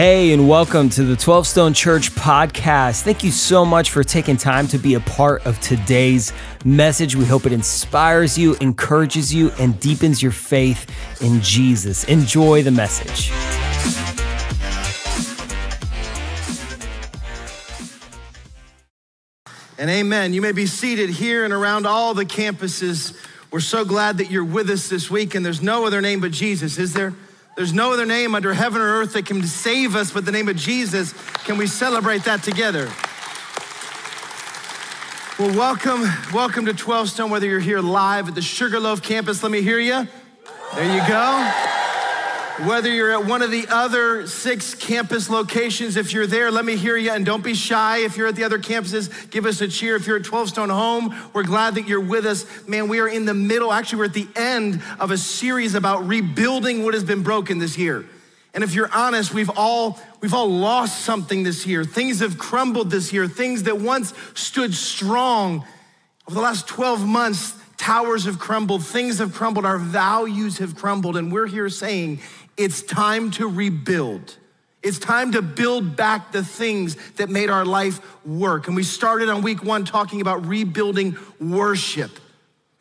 Hey, and welcome to the 12 Stone Church podcast. Thank you so much for taking time to be a part of today's message. We hope it inspires you, encourages you, and deepens your faith in Jesus. Enjoy the message. And amen. You may be seated here and around all the campuses. We're so glad that you're with us this week, and there's no other name but Jesus, is there? There's no other name under heaven or earth that can save us but the name of Jesus. Can we celebrate that together? Well, welcome, welcome to 12 Stone, whether you're here live at the Sugarloaf campus, let me hear you. There you go. Whether you're at one of the other six campus locations, if you're there, let me hear you and don't be shy. If you're at the other campuses, give us a cheer. If you're at 12 Stone Home, we're glad that you're with us. Man, we are in the middle, actually, we're at the end of a series about rebuilding what has been broken this year. And if you're honest, we've all we've all lost something this year. Things have crumbled this year. Things that once stood strong over the last 12 months, towers have crumbled, things have crumbled, our values have crumbled, and we're here saying it's time to rebuild. It's time to build back the things that made our life work. And we started on week one talking about rebuilding worship.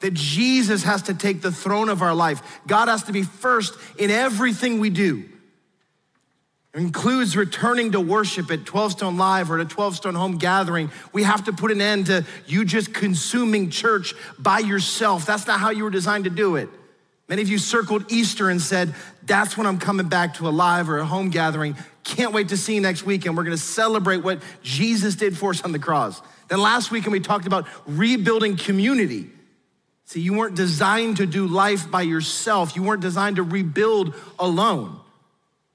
That Jesus has to take the throne of our life. God has to be first in everything we do. It includes returning to worship at 12 Stone Live or at a 12 Stone Home gathering. We have to put an end to you just consuming church by yourself. That's not how you were designed to do it. Many of you circled Easter and said, That's when I'm coming back to a live or a home gathering. Can't wait to see you next week. And we're gonna celebrate what Jesus did for us on the cross. Then last week, and we talked about rebuilding community. See, you weren't designed to do life by yourself, you weren't designed to rebuild alone.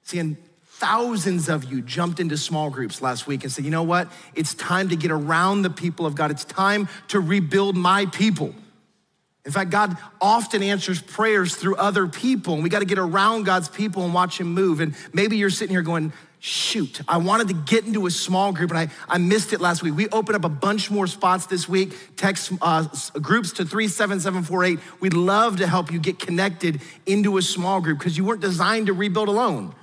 See, and thousands of you jumped into small groups last week and said, You know what? It's time to get around the people of God, it's time to rebuild my people. In fact, God often answers prayers through other people, and we got to get around God's people and watch Him move. And maybe you're sitting here going, shoot, I wanted to get into a small group and I, I missed it last week. We opened up a bunch more spots this week. Text uh, groups to 37748. We'd love to help you get connected into a small group because you weren't designed to rebuild alone.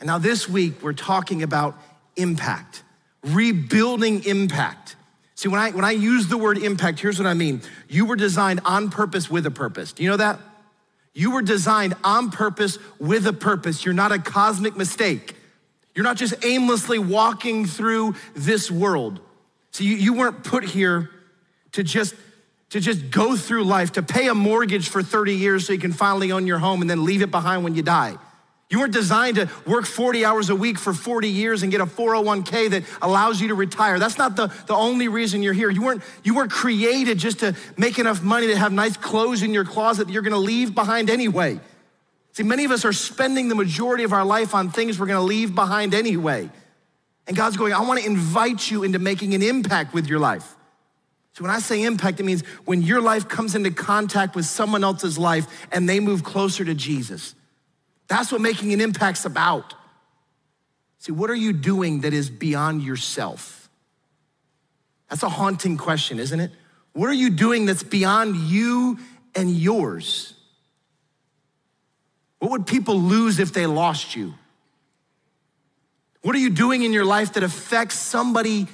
And now this week, we're talking about impact, rebuilding impact. See, when I, when I use the word impact, here's what I mean. You were designed on purpose with a purpose. Do you know that? You were designed on purpose with a purpose. You're not a cosmic mistake. You're not just aimlessly walking through this world. See, you, you weren't put here to just to just go through life, to pay a mortgage for 30 years so you can finally own your home and then leave it behind when you die. You weren't designed to work 40 hours a week for 40 years and get a 401k that allows you to retire. That's not the, the only reason you're here. You weren't, you weren't created just to make enough money to have nice clothes in your closet that you're gonna leave behind anyway. See, many of us are spending the majority of our life on things we're gonna leave behind anyway. And God's going, I wanna invite you into making an impact with your life. So when I say impact, it means when your life comes into contact with someone else's life and they move closer to Jesus. That's what making an impact's about. See, what are you doing that is beyond yourself? That's a haunting question, isn't it? What are you doing that's beyond you and yours? What would people lose if they lost you? What are you doing in your life that affects somebody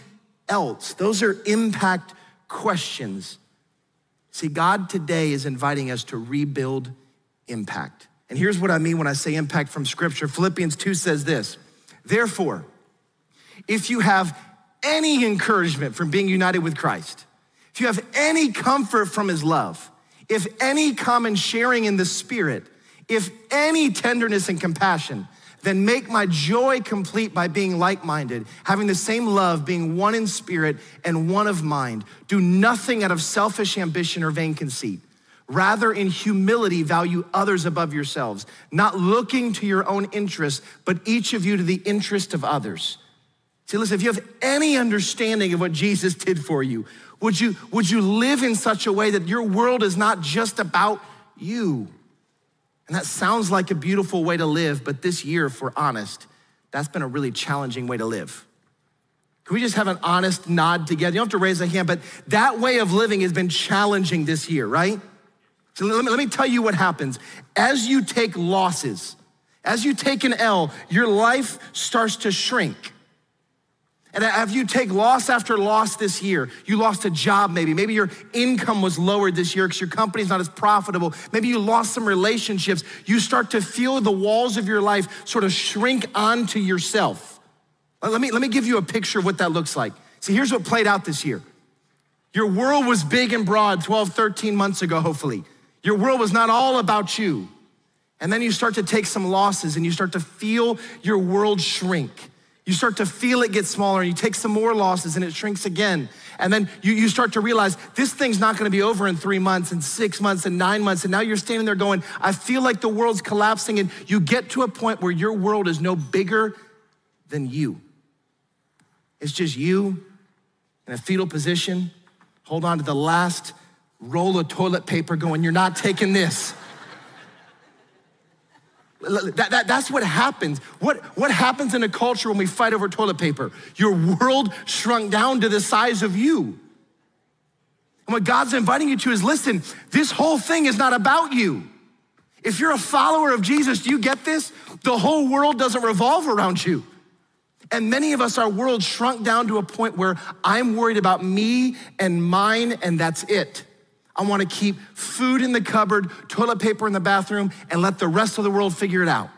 else? Those are impact questions. See, God today is inviting us to rebuild impact. And here's what I mean when I say impact from scripture. Philippians 2 says this Therefore, if you have any encouragement from being united with Christ, if you have any comfort from his love, if any common sharing in the Spirit, if any tenderness and compassion, then make my joy complete by being like minded, having the same love, being one in spirit and one of mind. Do nothing out of selfish ambition or vain conceit. Rather, in humility, value others above yourselves, not looking to your own interest, but each of you to the interest of others. See, listen, if you have any understanding of what Jesus did for you, would you, would you live in such a way that your world is not just about you? And that sounds like a beautiful way to live, but this year, if we're honest, that's been a really challenging way to live. Can we just have an honest nod together? You don't have to raise a hand, but that way of living has been challenging this year, right? So let me, let me tell you what happens. As you take losses, As you take an L, your life starts to shrink. And as you take loss after loss this year, you lost a job maybe. Maybe your income was lowered this year because your company's not as profitable. Maybe you lost some relationships. You start to feel the walls of your life sort of shrink onto yourself. Let me, let me give you a picture of what that looks like. See, here's what played out this year. Your world was big and broad 12, 13 months ago, hopefully. Your world was not all about you. And then you start to take some losses and you start to feel your world shrink. You start to feel it get smaller and you take some more losses and it shrinks again. And then you, you start to realize this thing's not gonna be over in three months and six months and nine months. And now you're standing there going, I feel like the world's collapsing. And you get to a point where your world is no bigger than you. It's just you in a fetal position, hold on to the last roll of toilet paper, going, You're not taking this. That, that, that's what happens. What, what happens in a culture when we fight over toilet paper? Your world shrunk down to the size of you. And what God's inviting you to is listen, this whole thing is not about you. If you're a follower of Jesus, do you get this? The whole world doesn't revolve around you. And many of us, our world shrunk down to a point where I'm worried about me and mine, and that's it. I want to keep food in the cupboard, toilet paper in the bathroom, and let the rest of the world figure it out.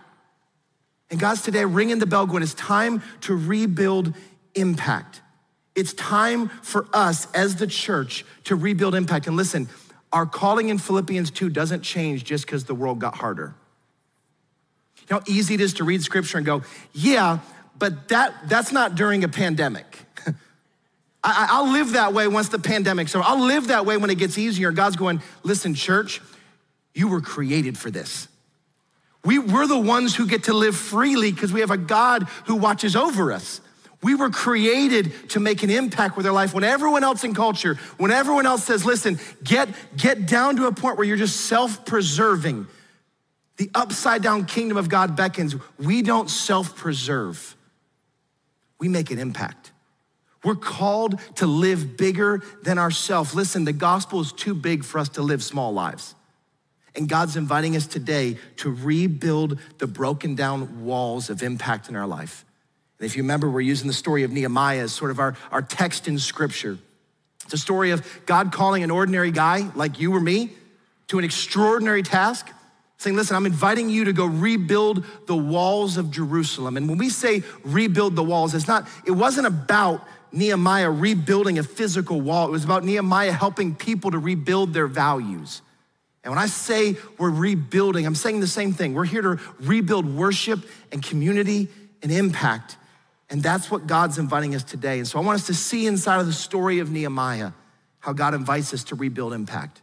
And God's today ringing the bell going, it's time to rebuild impact. It's time for us as the church to rebuild impact. And listen, our calling in Philippians 2 doesn't change just because the world got harder. You know how easy it is to read scripture and go, yeah, but that, that's not during a pandemic. I, will live that way once the pandemic's over. I'll live that way when it gets easier. God's going, listen, church, you were created for this. We, we're the ones who get to live freely because we have a God who watches over us. We were created to make an impact with our life when everyone else in culture, when everyone else says, listen, get, get down to a point where you're just self preserving. The upside down kingdom of God beckons. We don't self preserve, we make an impact. We're called to live bigger than ourselves. Listen, the gospel is too big for us to live small lives. And God's inviting us today to rebuild the broken down walls of impact in our life. And if you remember, we're using the story of Nehemiah as sort of our, our text in scripture. It's a story of God calling an ordinary guy like you or me to an extraordinary task, saying, Listen, I'm inviting you to go rebuild the walls of Jerusalem. And when we say rebuild the walls, it's not, it wasn't about Nehemiah rebuilding a physical wall. It was about Nehemiah helping people to rebuild their values. And when I say we're rebuilding, I'm saying the same thing. We're here to rebuild worship and community and impact. And that's what God's inviting us today. And so I want us to see inside of the story of Nehemiah how God invites us to rebuild impact.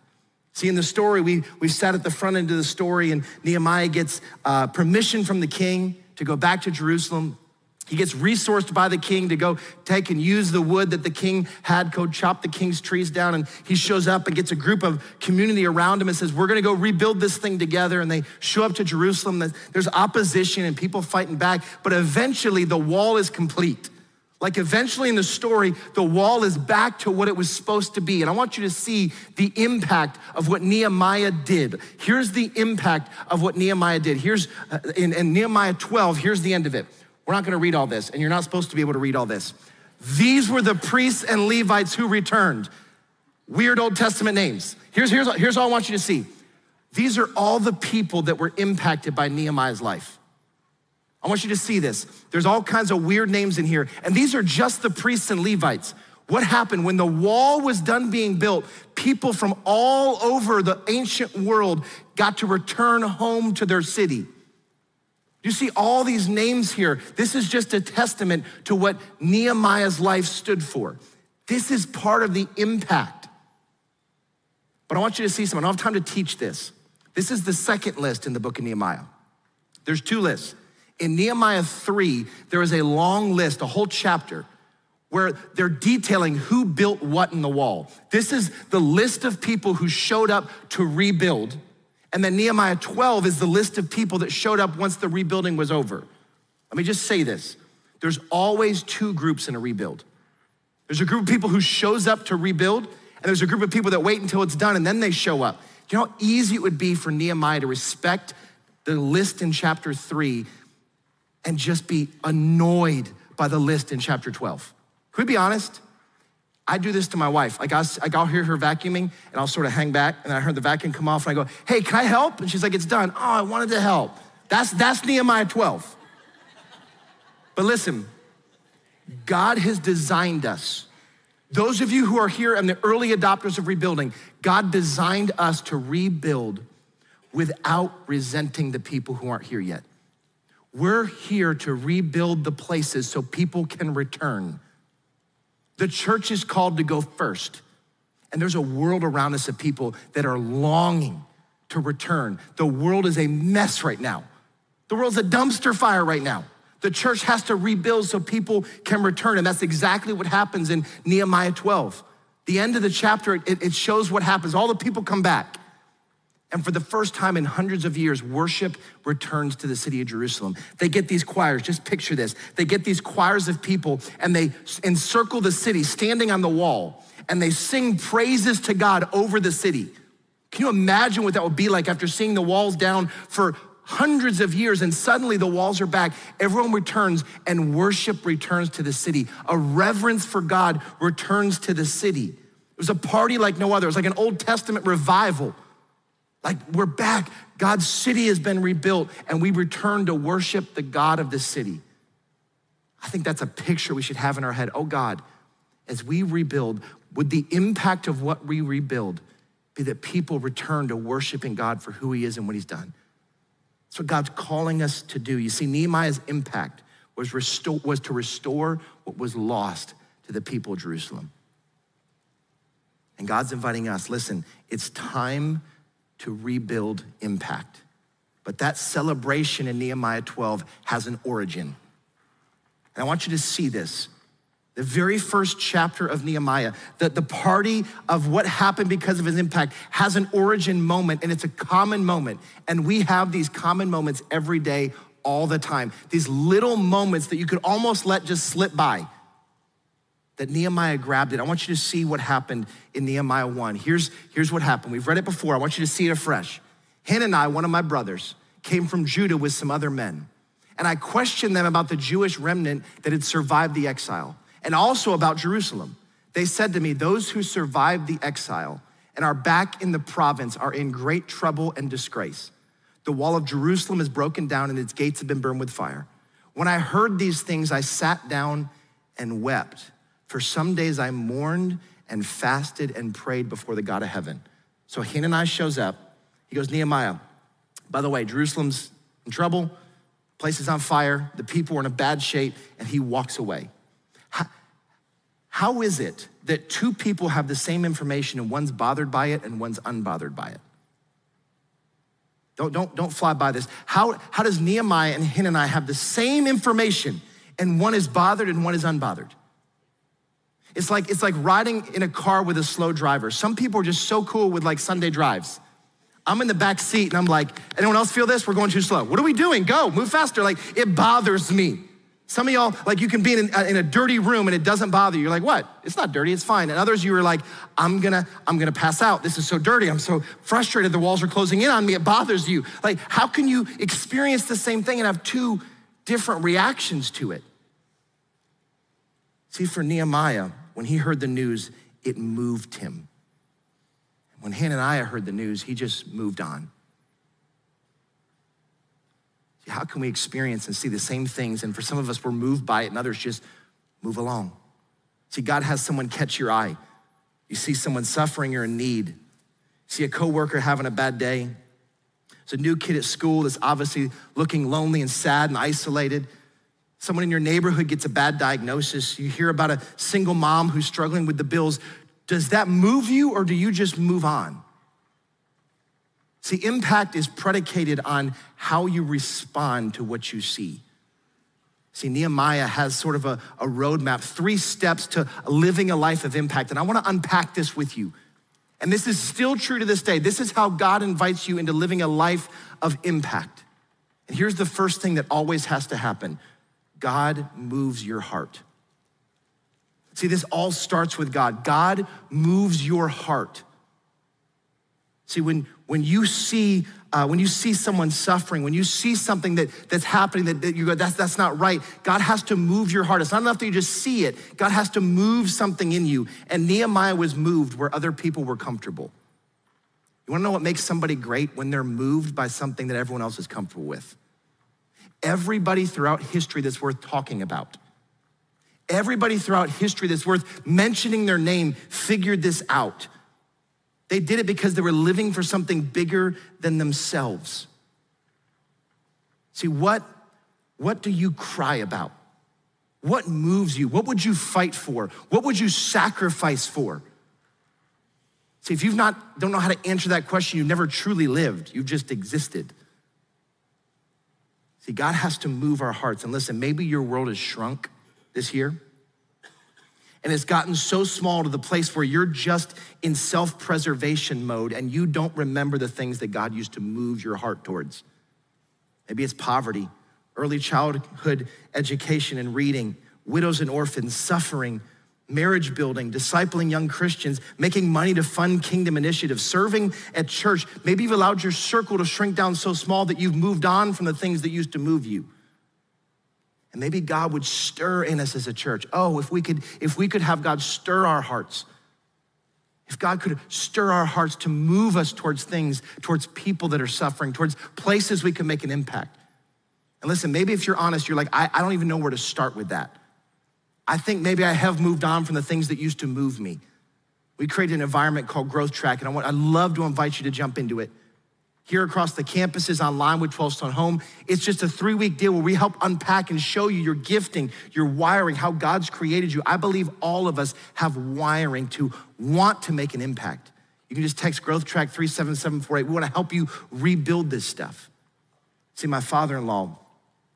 See, in the story, we, we've sat at the front end of the story, and Nehemiah gets uh, permission from the king to go back to Jerusalem. He gets resourced by the king to go take and use the wood that the king had, go chop the king's trees down. And he shows up and gets a group of community around him and says, We're gonna go rebuild this thing together. And they show up to Jerusalem. There's opposition and people fighting back, but eventually the wall is complete. Like eventually in the story, the wall is back to what it was supposed to be. And I want you to see the impact of what Nehemiah did. Here's the impact of what Nehemiah did. Here's uh, in, in Nehemiah 12, here's the end of it. We're not gonna read all this, and you're not supposed to be able to read all this. These were the priests and Levites who returned. Weird Old Testament names. Here's, here's, here's all I want you to see. These are all the people that were impacted by Nehemiah's life. I want you to see this. There's all kinds of weird names in here, and these are just the priests and Levites. What happened when the wall was done being built? People from all over the ancient world got to return home to their city. You see all these names here. This is just a testament to what Nehemiah's life stood for. This is part of the impact. But I want you to see something. I don't have time to teach this. This is the second list in the book of Nehemiah. There's two lists. In Nehemiah 3, there is a long list, a whole chapter, where they're detailing who built what in the wall. This is the list of people who showed up to rebuild. And then Nehemiah 12 is the list of people that showed up once the rebuilding was over. Let me just say this there's always two groups in a rebuild. There's a group of people who shows up to rebuild, and there's a group of people that wait until it's done and then they show up. Do you know how easy it would be for Nehemiah to respect the list in chapter three and just be annoyed by the list in chapter 12. Could we be honest? I do this to my wife. Like, I'll, like I'll hear her vacuuming and I'll sort of hang back and I heard the vacuum come off and I go, hey, can I help? And she's like, it's done. Oh, I wanted to help. That's, that's Nehemiah 12. But listen, God has designed us. Those of you who are here and the early adopters of rebuilding, God designed us to rebuild without resenting the people who aren't here yet. We're here to rebuild the places so people can return. The church is called to go first. And there's a world around us of people that are longing to return. The world is a mess right now. The world's a dumpster fire right now. The church has to rebuild so people can return. And that's exactly what happens in Nehemiah 12. The end of the chapter, it, it shows what happens. All the people come back. And for the first time in hundreds of years, worship returns to the city of Jerusalem. They get these choirs, just picture this. They get these choirs of people and they encircle the city, standing on the wall, and they sing praises to God over the city. Can you imagine what that would be like after seeing the walls down for hundreds of years and suddenly the walls are back? Everyone returns and worship returns to the city. A reverence for God returns to the city. It was a party like no other. It was like an Old Testament revival like we're back. God's city has been rebuilt, and we return to worship the God of the city. I think that's a picture we should have in our head. Oh God, as we rebuild, would the impact of what we rebuild be that people return to worshiping God for who He is and what He's done? That's what God's calling us to do. You see, Nehemiah's impact was, restore, was to restore what was lost to the people of Jerusalem. And God's inviting us listen, it's time to rebuild impact. But that celebration in Nehemiah 12 has an origin. And I want you to see this. The very first chapter of Nehemiah, that the party of what happened because of his impact has an origin moment, and it's a common moment. And we have these common moments every day, all the time. These little moments that you could almost let just slip by that Nehemiah grabbed it. I want you to see what happened in Nehemiah 1. Here's, here's what happened. We've read it before. I want you to see it afresh. Hanani, one of my brothers, came from Judah with some other men. And I questioned them about the Jewish remnant that had survived the exile and also about Jerusalem. They said to me, Those who survived the exile and are back in the province are in great trouble and disgrace. The wall of Jerusalem is broken down and its gates have been burned with fire. When I heard these things, I sat down and wept. For some days I mourned and fasted and prayed before the God of heaven. So Hananiah shows up. He goes, Nehemiah, by the way, Jerusalem's in trouble, place is on fire, the people are in a bad shape, and he walks away. How, how is it that two people have the same information and one's bothered by it and one's unbothered by it? Don't, don't, don't fly by this. How, how does Nehemiah and Hananiah have the same information and one is bothered and one is unbothered? It's like, it's like riding in a car with a slow driver. Some people are just so cool with like Sunday drives. I'm in the back seat and I'm like, anyone else feel this? We're going too slow. What are we doing? Go, move faster. Like, it bothers me. Some of y'all, like, you can be in, uh, in a dirty room and it doesn't bother you. You're like, what? It's not dirty, it's fine. And others, you are like, I'm gonna, I'm gonna pass out. This is so dirty. I'm so frustrated. The walls are closing in on me. It bothers you. Like, how can you experience the same thing and have two different reactions to it? See, for Nehemiah, when he heard the news, it moved him. When Hananiah heard the news, he just moved on. See, how can we experience and see the same things? And for some of us, we're moved by it, and others just move along. See, God has someone catch your eye. You see someone suffering or in need. See a coworker having a bad day. There's a new kid at school that's obviously looking lonely and sad and isolated. Someone in your neighborhood gets a bad diagnosis. You hear about a single mom who's struggling with the bills. Does that move you or do you just move on? See, impact is predicated on how you respond to what you see. See, Nehemiah has sort of a, a roadmap, three steps to living a life of impact. And I want to unpack this with you. And this is still true to this day. This is how God invites you into living a life of impact. And here's the first thing that always has to happen God moves your heart. See, this all starts with God. God moves your heart. See, when, when you see uh, when you see someone suffering, when you see something that, that's happening that, that you go, that's, that's not right, God has to move your heart. It's not enough that you just see it. God has to move something in you. And Nehemiah was moved where other people were comfortable. You wanna know what makes somebody great? When they're moved by something that everyone else is comfortable with. Everybody throughout history that's worth talking about, everybody throughout history that's worth mentioning their name figured this out. They did it because they were living for something bigger than themselves. See, what, what do you cry about? What moves you? What would you fight for? What would you sacrifice for? See, if you've not don't know how to answer that question, you've never truly lived. You've just existed. See, God has to move our hearts. And listen, maybe your world has shrunk this year and it's gotten so small to the place where you're just in self preservation mode and you don't remember the things that God used to move your heart towards. Maybe it's poverty, early childhood education and reading, widows and orphans, suffering, marriage building, discipling young Christians, making money to fund kingdom initiatives, serving at church. Maybe you've allowed your circle to shrink down so small that you've moved on from the things that used to move you. And maybe God would stir in us as a church. Oh, if we could, if we could have God stir our hearts. If God could stir our hearts to move us towards things, towards people that are suffering, towards places we can make an impact. And listen, maybe if you're honest, you're like, I, I don't even know where to start with that. I think maybe I have moved on from the things that used to move me. We created an environment called Growth Track, and I want, I'd love to invite you to jump into it here across the campuses online with 12 Stone Home. It's just a three week deal where we help unpack and show you your gifting, your wiring, how God's created you. I believe all of us have wiring to want to make an impact. You can just text Growth Track 37748. We want to help you rebuild this stuff. See, my father in law,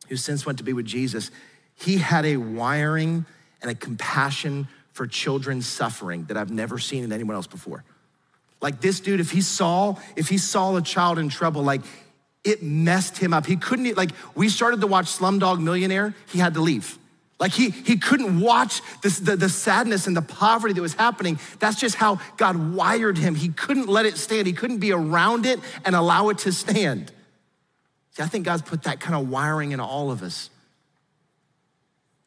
who since went to be with Jesus, he had a wiring and a compassion for children suffering that I've never seen in anyone else before. Like this dude, if he saw, if he saw a child in trouble, like it messed him up. He couldn't, like, we started to watch Slumdog Millionaire, he had to leave. Like he, he couldn't watch this, the, the sadness and the poverty that was happening. That's just how God wired him. He couldn't let it stand. He couldn't be around it and allow it to stand. See, I think God's put that kind of wiring in all of us.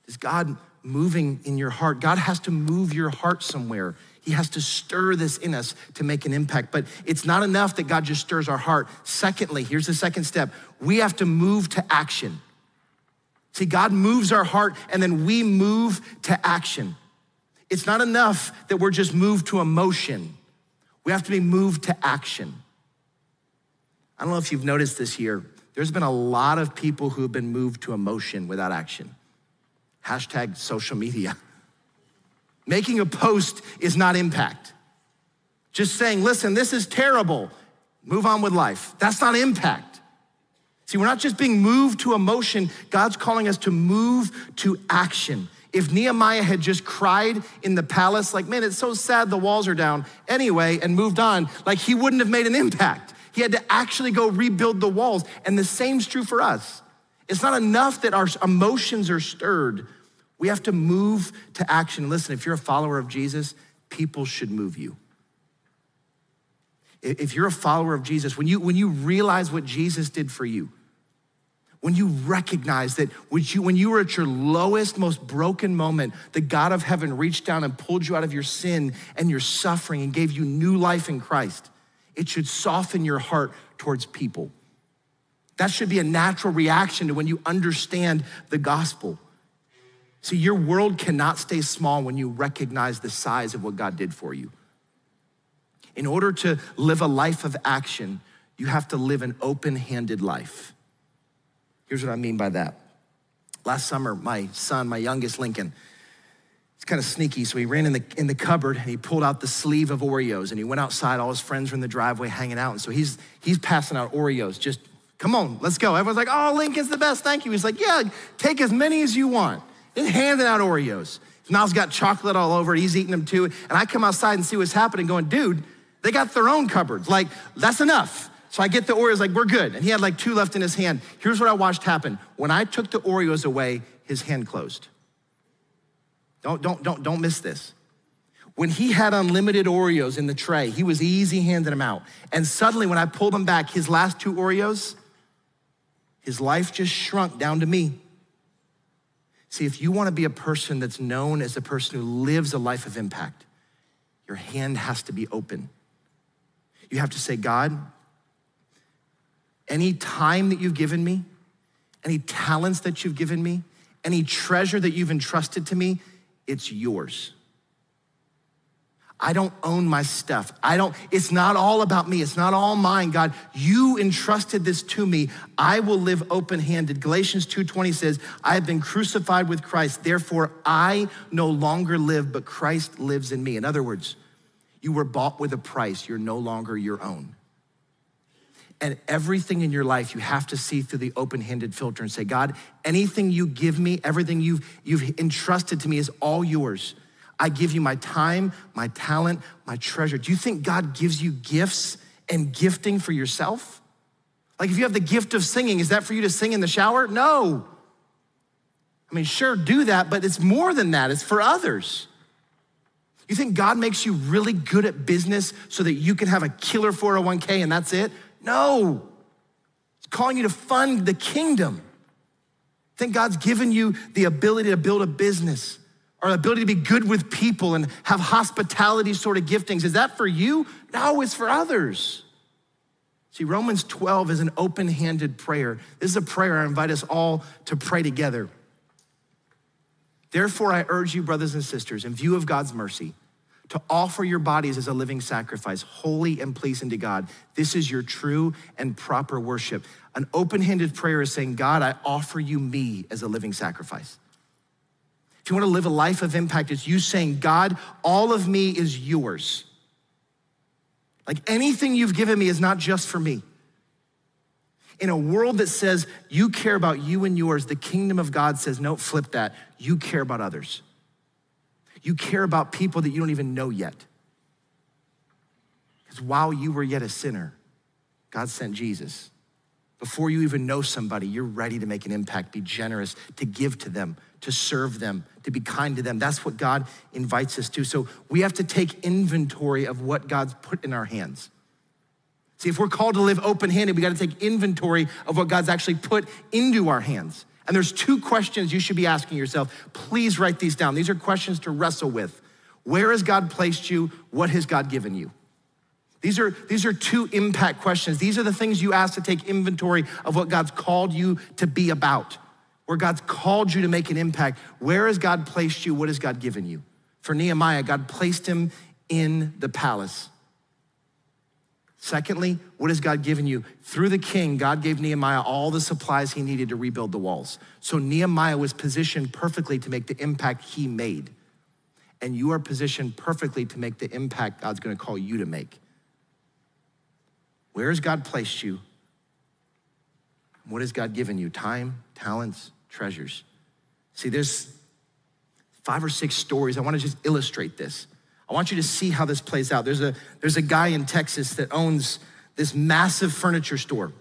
Does God moving in your heart? God has to move your heart somewhere. He has to stir this in us to make an impact. But it's not enough that God just stirs our heart. Secondly, here's the second step we have to move to action. See, God moves our heart and then we move to action. It's not enough that we're just moved to emotion, we have to be moved to action. I don't know if you've noticed this here. There's been a lot of people who have been moved to emotion without action. Hashtag social media. Making a post is not impact. Just saying, listen, this is terrible, move on with life. That's not impact. See, we're not just being moved to emotion, God's calling us to move to action. If Nehemiah had just cried in the palace, like, man, it's so sad the walls are down anyway, and moved on, like he wouldn't have made an impact. He had to actually go rebuild the walls. And the same's true for us. It's not enough that our emotions are stirred. We have to move to action. Listen, if you're a follower of Jesus, people should move you. If you're a follower of Jesus, when you, when you realize what Jesus did for you, when you recognize that you, when you were at your lowest, most broken moment, the God of heaven reached down and pulled you out of your sin and your suffering and gave you new life in Christ, it should soften your heart towards people. That should be a natural reaction to when you understand the gospel. See, your world cannot stay small when you recognize the size of what God did for you. In order to live a life of action, you have to live an open handed life. Here's what I mean by that. Last summer, my son, my youngest Lincoln, he's kind of sneaky, so he ran in the, in the cupboard and he pulled out the sleeve of Oreos and he went outside. All his friends were in the driveway hanging out. And so he's, he's passing out Oreos. Just come on, let's go. Everyone's like, oh, Lincoln's the best. Thank you. He's like, yeah, take as many as you want. He's handing out Oreos. Mouth's got chocolate all over. He's eating them too. And I come outside and see what's happening, going, dude, they got their own cupboards. Like, that's enough. So I get the Oreos, like, we're good. And he had like two left in his hand. Here's what I watched happen. When I took the Oreos away, his hand closed. Don't, don't, don't, don't miss this. When he had unlimited Oreos in the tray, he was easy handing them out. And suddenly, when I pulled him back, his last two Oreos, his life just shrunk down to me. See, if you want to be a person that's known as a person who lives a life of impact, your hand has to be open. You have to say, God, any time that you've given me, any talents that you've given me, any treasure that you've entrusted to me, it's yours. I don't own my stuff. I don't, it's not all about me. It's not all mine, God. You entrusted this to me. I will live open-handed. Galatians 2:20 says, I have been crucified with Christ. Therefore, I no longer live, but Christ lives in me. In other words, you were bought with a price. You're no longer your own. And everything in your life, you have to see through the open handed filter and say, God, anything you give me, everything you've, you've entrusted to me is all yours. I give you my time, my talent, my treasure. Do you think God gives you gifts and gifting for yourself? Like if you have the gift of singing, is that for you to sing in the shower? No. I mean, sure, do that, but it's more than that, it's for others. You think God makes you really good at business so that you can have a killer 401k and that's it? No. He's calling you to fund the kingdom. think God's given you the ability to build a business our ability to be good with people and have hospitality sort of giftings. Is that for you? No, it's for others. See, Romans 12 is an open handed prayer. This is a prayer I invite us all to pray together. Therefore, I urge you, brothers and sisters, in view of God's mercy, to offer your bodies as a living sacrifice, holy and pleasing to God. This is your true and proper worship. An open handed prayer is saying, God, I offer you me as a living sacrifice. If you want to live a life of impact, it's you saying, God, all of me is yours. Like anything you've given me is not just for me. In a world that says you care about you and yours, the kingdom of God says, no, flip that. You care about others. You care about people that you don't even know yet. Because while you were yet a sinner, God sent Jesus. Before you even know somebody, you're ready to make an impact, be generous, to give to them, to serve them, to be kind to them. That's what God invites us to. So we have to take inventory of what God's put in our hands. See, if we're called to live open handed, we got to take inventory of what God's actually put into our hands. And there's two questions you should be asking yourself. Please write these down. These are questions to wrestle with. Where has God placed you? What has God given you? These are, these are two impact questions. These are the things you ask to take inventory of what God's called you to be about where God's called you to make an impact. Where has God placed you? What has God given you? For Nehemiah, God placed him in the palace. Secondly, what has God given you? Through the king, God gave Nehemiah all the supplies he needed to rebuild the walls. So Nehemiah was positioned perfectly to make the impact he made. And you are positioned perfectly to make the impact God's gonna call you to make. Where has God placed you? What has God given you? Time, talents, treasures. See, there's five or six stories. I want to just illustrate this. I want you to see how this plays out. There's a, there's a guy in Texas that owns this massive furniture store.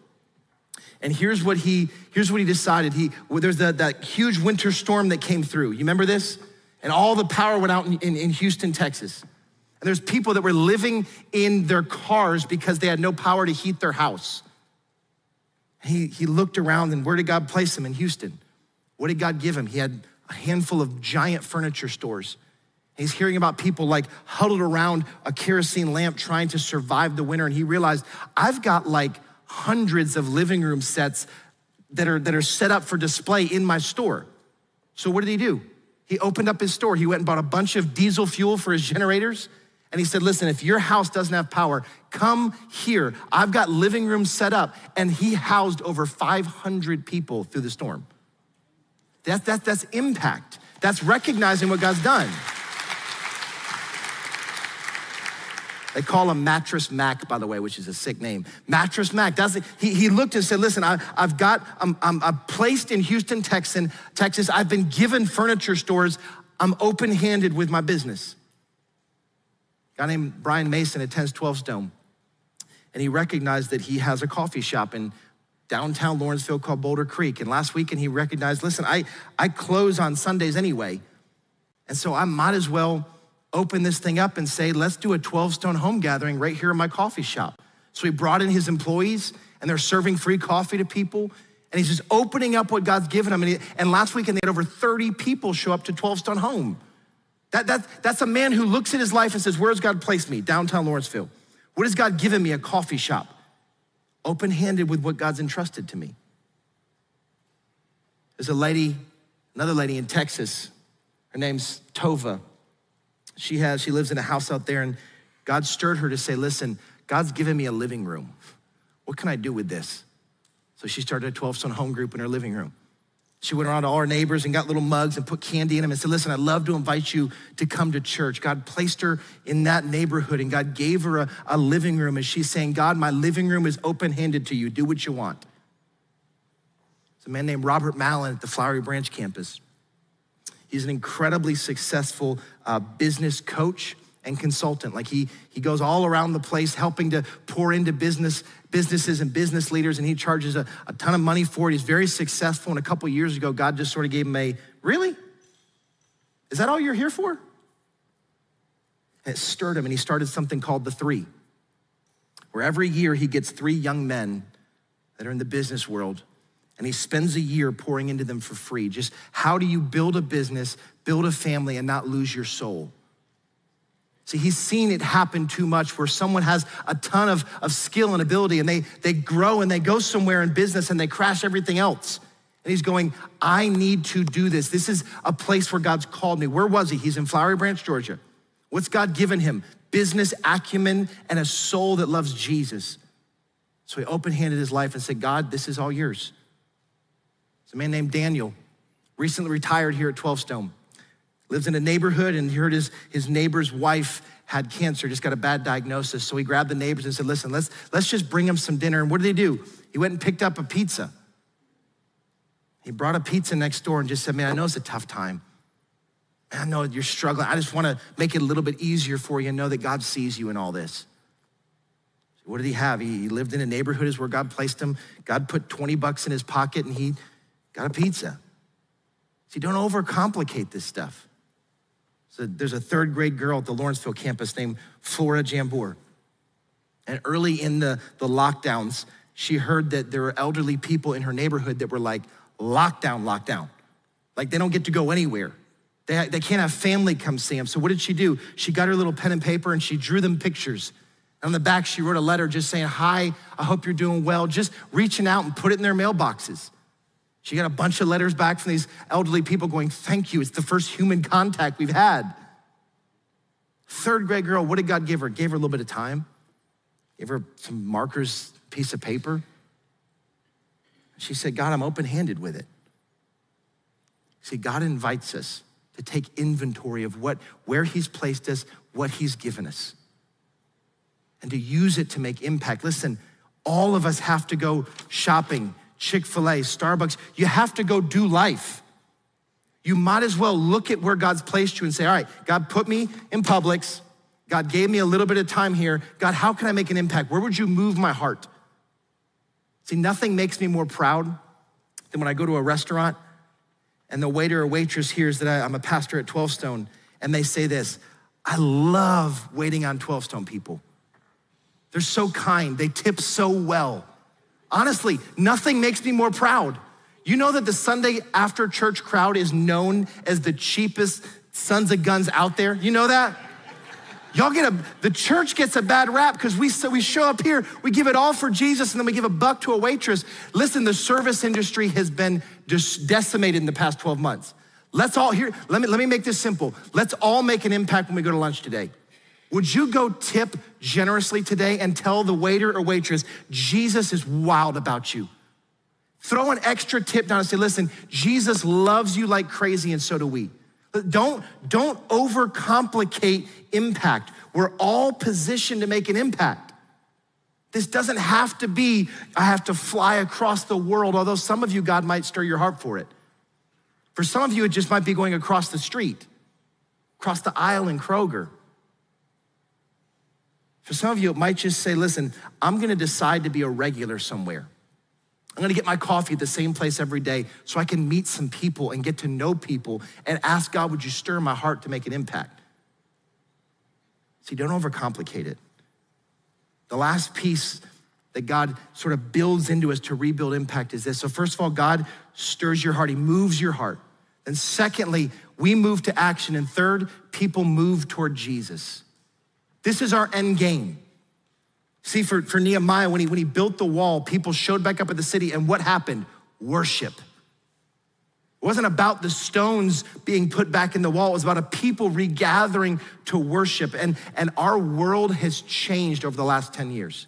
And here's what he, here's what he decided. He, well, there's the, that huge winter storm that came through. You remember this? And all the power went out in, in, in Houston, Texas. And there's people that were living in their cars because they had no power to heat their house. He, he looked around and where did God place him in Houston? What did God give him? He had a handful of giant furniture stores. He's hearing about people like huddled around a kerosene lamp trying to survive the winter. And he realized, I've got like hundreds of living room sets that are, that are set up for display in my store. So what did he do? He opened up his store. He went and bought a bunch of diesel fuel for his generators. And he said, Listen, if your house doesn't have power, come here. I've got living rooms set up. And he housed over 500 people through the storm. That, that, that's impact. That's recognizing what God's done. They call him Mattress Mac, by the way, which is a sick name. Mattress Mac. That's he, he looked and said, Listen, I, have got, I'm, I'm, I'm placed in Houston, Texas, Texas. I've been given furniture stores. I'm open handed with my business. A guy named Brian Mason attends 12 Stone, and he recognized that he has a coffee shop in downtown Lawrenceville called Boulder Creek. And last weekend he recognized, listen, I, I close on Sundays anyway. And so I might as well open this thing up and say, let's do a 12 stone home gathering right here in my coffee shop. So he brought in his employees and they're serving free coffee to people. And he's just opening up what God's given him. And, he, and last weekend, they had over 30 people show up to 12 Stone Home. That, that, that's a man who looks at his life and says, Where's God placed me? Downtown Lawrenceville. What has God given me? A coffee shop. Open handed with what God's entrusted to me. There's a lady, another lady in Texas. Her name's Tova. She has, she lives in a house out there, and God stirred her to say, Listen, God's given me a living room. What can I do with this? So she started a 12 stone home group in her living room. She went around to all her neighbors and got little mugs and put candy in them and said, Listen, I'd love to invite you to come to church. God placed her in that neighborhood and God gave her a, a living room. And she's saying, God, my living room is open handed to you. Do what you want. It's a man named Robert Mallon at the Flowery Branch campus. He's an incredibly successful uh, business coach and consultant. Like he, he goes all around the place helping to pour into business, businesses and business leaders, and he charges a, a ton of money for it. He's very successful. And a couple years ago, God just sort of gave him a, really? Is that all you're here for? And it stirred him, and he started something called the three, where every year he gets three young men that are in the business world and he spends a year pouring into them for free. Just how do you build a business, build a family, and not lose your soul? See, he's seen it happen too much where someone has a ton of, of skill and ability and they, they grow and they go somewhere in business and they crash everything else. And he's going, I need to do this. This is a place where God's called me. Where was he? He's in Flowery Branch, Georgia. What's God given him? Business acumen and a soul that loves Jesus. So he open handed his life and said, God, this is all yours. It's a man named Daniel, recently retired here at 12 Stone lives in a neighborhood and he heard his, his neighbor's wife had cancer, just got a bad diagnosis. So he grabbed the neighbors and said, listen, let's, let's just bring him some dinner. And what did they do? He went and picked up a pizza. He brought a pizza next door and just said, man, I know it's a tough time. Man, I know you're struggling. I just want to make it a little bit easier for you and know that God sees you in all this. What did he have? He lived in a neighborhood is where God placed him. God put 20 bucks in his pocket and he got a pizza. See, don't overcomplicate this stuff. There's a third grade girl at the Lawrenceville campus named Flora Jambor. And early in the, the lockdowns, she heard that there were elderly people in her neighborhood that were like, lockdown, lockdown. Like they don't get to go anywhere. They, they can't have family come see them. So what did she do? She got her little pen and paper and she drew them pictures. And on the back, she wrote a letter just saying, Hi, I hope you're doing well. Just reaching out and put it in their mailboxes. She got a bunch of letters back from these elderly people going, Thank you. It's the first human contact we've had. Third grade girl, what did God give her? Gave her a little bit of time, gave her some markers, piece of paper. She said, God, I'm open handed with it. See, God invites us to take inventory of what, where He's placed us, what He's given us, and to use it to make impact. Listen, all of us have to go shopping Chick fil A, Starbucks. You have to go do life. You might as well look at where God's placed you and say, All right, God put me in Publix. God gave me a little bit of time here. God, how can I make an impact? Where would you move my heart? See, nothing makes me more proud than when I go to a restaurant and the waiter or waitress hears that I, am a pastor at 12 Stone and they say this I love waiting on 12 Stone people. They're so kind, they tip so well. Honestly, nothing makes me more proud. You know that the Sunday after church crowd is known as the cheapest sons of guns out there? You know that? Y'all get a, the church gets a bad rap because we, so we show up here, we give it all for Jesus, and then we give a buck to a waitress. Listen, the service industry has been decimated in the past 12 months. Let's all here, let me, let me make this simple. Let's all make an impact when we go to lunch today. Would you go tip generously today and tell the waiter or waitress, Jesus is wild about you? Throw an extra tip down and say, listen, Jesus loves you like crazy, and so do we. Don't, don't overcomplicate impact. We're all positioned to make an impact. This doesn't have to be, I have to fly across the world, although some of you, God might stir your heart for it. For some of you, it just might be going across the street, across the aisle in Kroger. For some of you, it might just say, listen, I'm gonna decide to be a regular somewhere. I'm gonna get my coffee at the same place every day so I can meet some people and get to know people and ask God, would you stir my heart to make an impact? See, don't overcomplicate it. The last piece that God sort of builds into us to rebuild impact is this. So, first of all, God stirs your heart, He moves your heart. And secondly, we move to action. And third, people move toward Jesus. This is our end game. See, for, for Nehemiah, when he, when he built the wall, people showed back up at the city, and what happened? Worship. It wasn't about the stones being put back in the wall. It was about a people regathering to worship. And, and our world has changed over the last 10 years.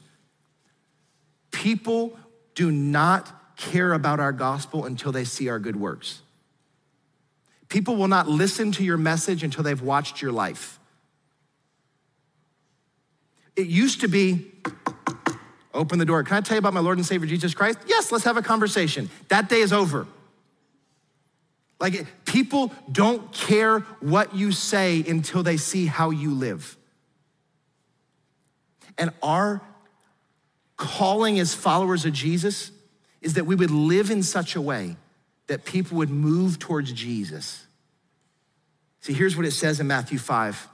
People do not care about our gospel until they see our good works. People will not listen to your message until they've watched your life. It used to be open the door. Can I tell you about my Lord and Savior Jesus Christ? Yes, let's have a conversation. That day is over. Like, people don't care what you say until they see how you live. And our calling as followers of Jesus is that we would live in such a way that people would move towards Jesus. See, here's what it says in Matthew 5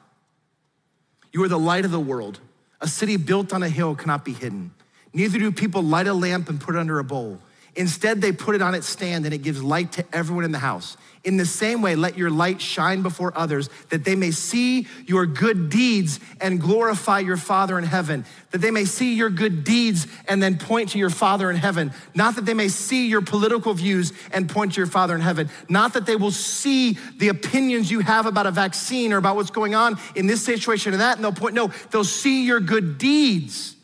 You are the light of the world. A city built on a hill cannot be hidden. Neither do people light a lamp and put it under a bowl. Instead, they put it on its stand and it gives light to everyone in the house. In the same way, let your light shine before others that they may see your good deeds and glorify your Father in heaven. That they may see your good deeds and then point to your Father in heaven. Not that they may see your political views and point to your Father in heaven. Not that they will see the opinions you have about a vaccine or about what's going on in this situation or that, and they'll point, no, they'll see your good deeds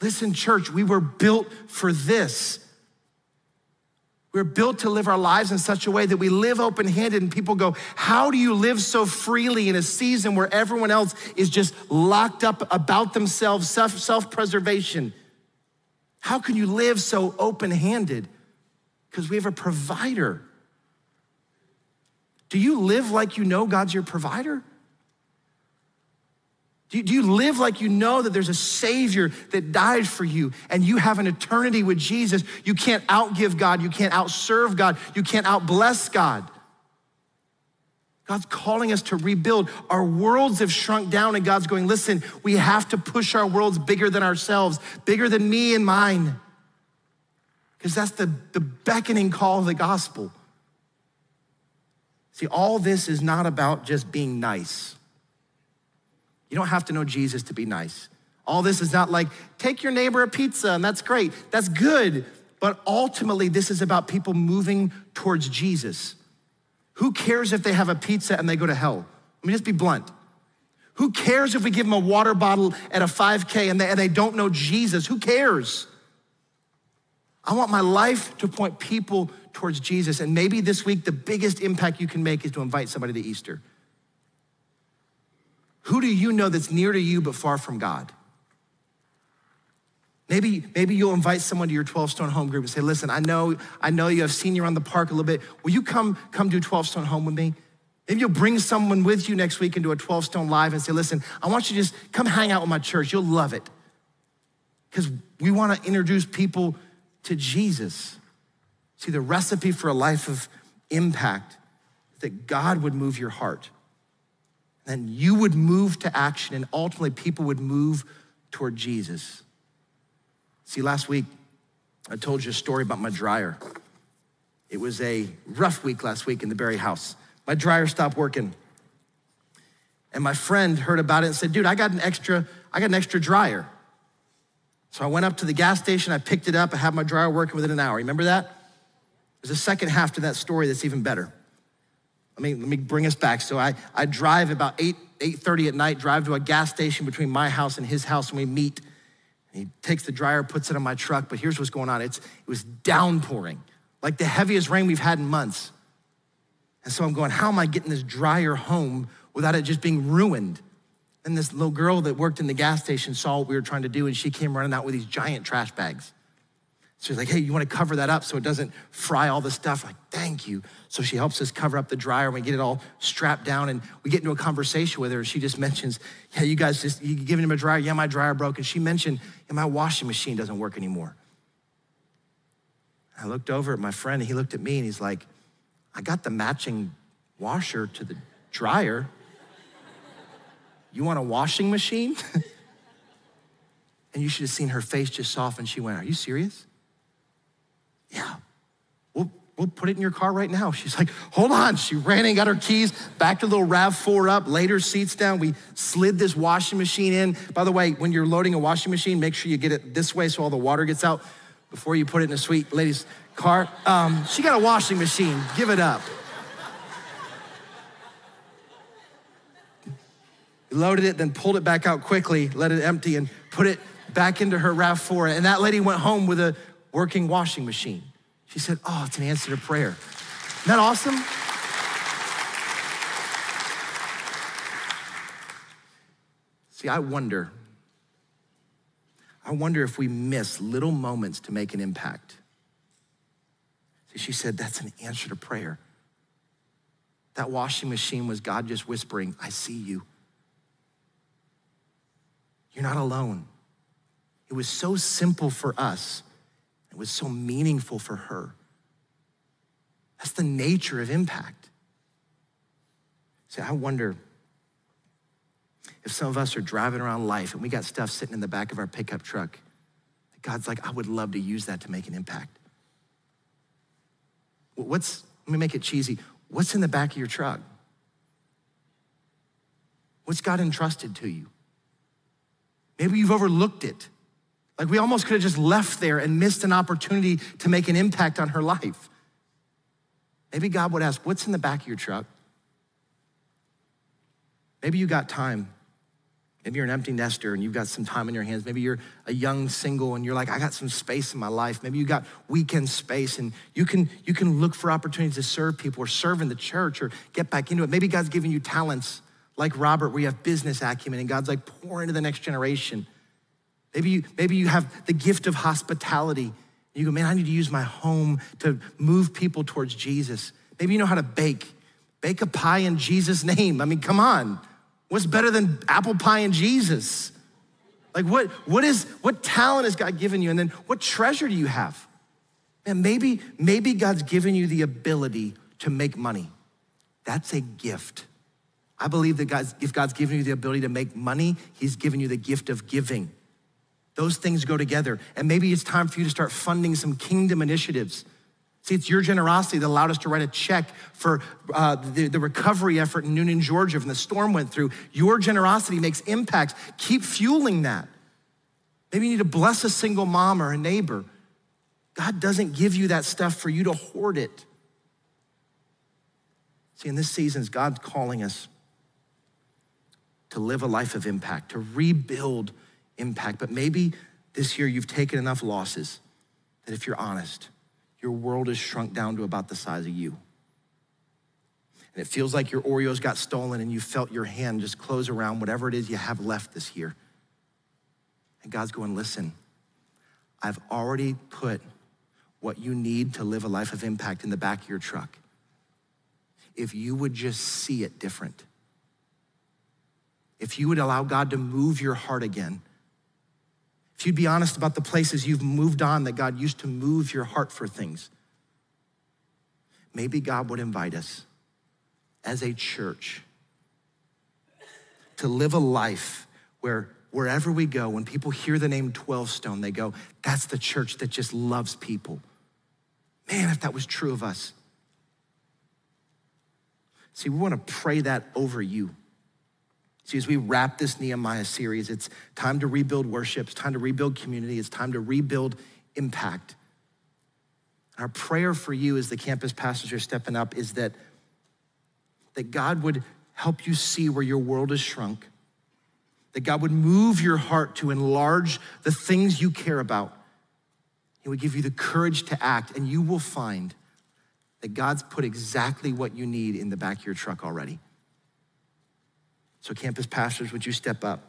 Listen, church, we were built for this. We're built to live our lives in such a way that we live open handed, and people go, How do you live so freely in a season where everyone else is just locked up about themselves, self preservation? How can you live so open handed? Because we have a provider. Do you live like you know God's your provider? Do you, do you live like you know that there's a Savior that died for you and you have an eternity with Jesus? You can't outgive God, you can't outserve God, you can't outbless God. God's calling us to rebuild. Our worlds have shrunk down, and God's going, listen, we have to push our worlds bigger than ourselves, bigger than me and mine. Because that's the, the beckoning call of the gospel. See, all this is not about just being nice. You don't have to know Jesus to be nice. All this is not like, take your neighbor a pizza, and that's great. That's good. But ultimately, this is about people moving towards Jesus. Who cares if they have a pizza and they go to hell? Let me just be blunt. Who cares if we give them a water bottle at a 5K and they, and they don't know Jesus? Who cares? I want my life to point people towards Jesus. And maybe this week, the biggest impact you can make is to invite somebody to Easter. Who do you know that's near to you but far from God? Maybe, maybe you'll invite someone to your 12 stone home group and say, listen, I know, I know you have seen you around the park a little bit. Will you come, come do 12 stone home with me? Maybe you'll bring someone with you next week into a 12 stone live and say, listen, I want you to just come hang out with my church. You'll love it. Because we want to introduce people to Jesus. See, the recipe for a life of impact that God would move your heart then you would move to action and ultimately people would move toward Jesus. See, last week I told you a story about my dryer. It was a rough week last week in the Berry house. My dryer stopped working. And my friend heard about it and said, dude, I got an extra, I got an extra dryer. So I went up to the gas station, I picked it up, I had my dryer working within an hour. Remember that? There's a second half to that story that's even better. Let me, let me bring us back. So I, I drive about 8, 8.30 at night, drive to a gas station between my house and his house, and we meet. And he takes the dryer, puts it on my truck, but here's what's going on. It's, it was downpouring, like the heaviest rain we've had in months. And so I'm going, how am I getting this dryer home without it just being ruined? And this little girl that worked in the gas station saw what we were trying to do, and she came running out with these giant trash bags. She's like, hey, you want to cover that up so it doesn't fry all the stuff? Like, thank you. So she helps us cover up the dryer and we get it all strapped down and we get into a conversation with her. She just mentions, yeah, you guys just, you giving him a dryer? Yeah, my dryer broke. And she mentioned, yeah, my washing machine doesn't work anymore. I looked over at my friend and he looked at me and he's like, I got the matching washer to the dryer. You want a washing machine? and you should have seen her face just soften. She went, Are you serious? Yeah. We'll, we'll put it in your car right now. She's like, Hold on. She ran and got her keys, backed her little RAV4 up, laid her seats down. We slid this washing machine in. By the way, when you're loading a washing machine, make sure you get it this way so all the water gets out before you put it in a sweet lady's car. Um, she got a washing machine. Give it up. loaded it, then pulled it back out quickly, let it empty, and put it back into her RAV4. And that lady went home with a working washing machine. She said, Oh, it's an answer to prayer. Isn't that awesome? See, I wonder, I wonder if we miss little moments to make an impact. See, she said, That's an answer to prayer. That washing machine was God just whispering, I see you. You're not alone. It was so simple for us, was so meaningful for her. That's the nature of impact. See, I wonder if some of us are driving around life and we got stuff sitting in the back of our pickup truck. God's like, I would love to use that to make an impact. What's, let me make it cheesy. What's in the back of your truck? What's God entrusted to you? Maybe you've overlooked it. Like we almost could have just left there and missed an opportunity to make an impact on her life. Maybe God would ask, What's in the back of your truck? Maybe you got time. Maybe you're an empty nester and you've got some time in your hands. Maybe you're a young single and you're like, I got some space in my life. Maybe you got weekend space and you can, you can look for opportunities to serve people or serve in the church or get back into it. Maybe God's giving you talents like Robert, where you have business acumen and God's like, pour into the next generation. Maybe you, maybe you have the gift of hospitality. You go, man, I need to use my home to move people towards Jesus. Maybe you know how to bake. Bake a pie in Jesus' name. I mean, come on. What's better than apple pie and Jesus? Like what, what is what talent has God given you? And then what treasure do you have? And maybe, maybe God's given you the ability to make money. That's a gift. I believe that God's, if God's given you the ability to make money, He's given you the gift of giving. Those things go together. And maybe it's time for you to start funding some kingdom initiatives. See, it's your generosity that allowed us to write a check for uh, the, the, recovery effort in Newnan, Georgia, when the storm went through. Your generosity makes impacts. Keep fueling that. Maybe you need to bless a single mom or a neighbor. God doesn't give you that stuff for you to hoard it. See, in this season, God's calling us to live a life of impact, to rebuild impact. But maybe this year you've taken enough losses that if you're honest, your world has shrunk down to about the size of you. And it feels like your Oreos got stolen and you felt your hand just close around whatever it is you have left this year. And God's going, listen, I've already put what you need to live a life of impact in the back of your truck. If you would just see it different, if you would allow God to move your heart again, if you'd be honest about the places you've moved on that God used to move your heart for things, maybe God would invite us as a church to live a life where wherever we go, when people hear the name 12 Stone, they go, that's the church that just loves people. Man, if that was true of us. See, we want to pray that over you. See, as we wrap this Nehemiah series, it's time to rebuild worship, it's time to rebuild community, it's time to rebuild impact. Our prayer for you as the campus pastors are stepping up is that, that God would help you see where your world is shrunk, that God would move your heart to enlarge the things you care about. He would give you the courage to act, and you will find that God's put exactly what you need in the back of your truck already. So, campus pastors, would you step up?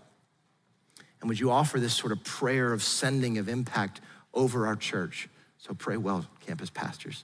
And would you offer this sort of prayer of sending of impact over our church? So, pray well, campus pastors.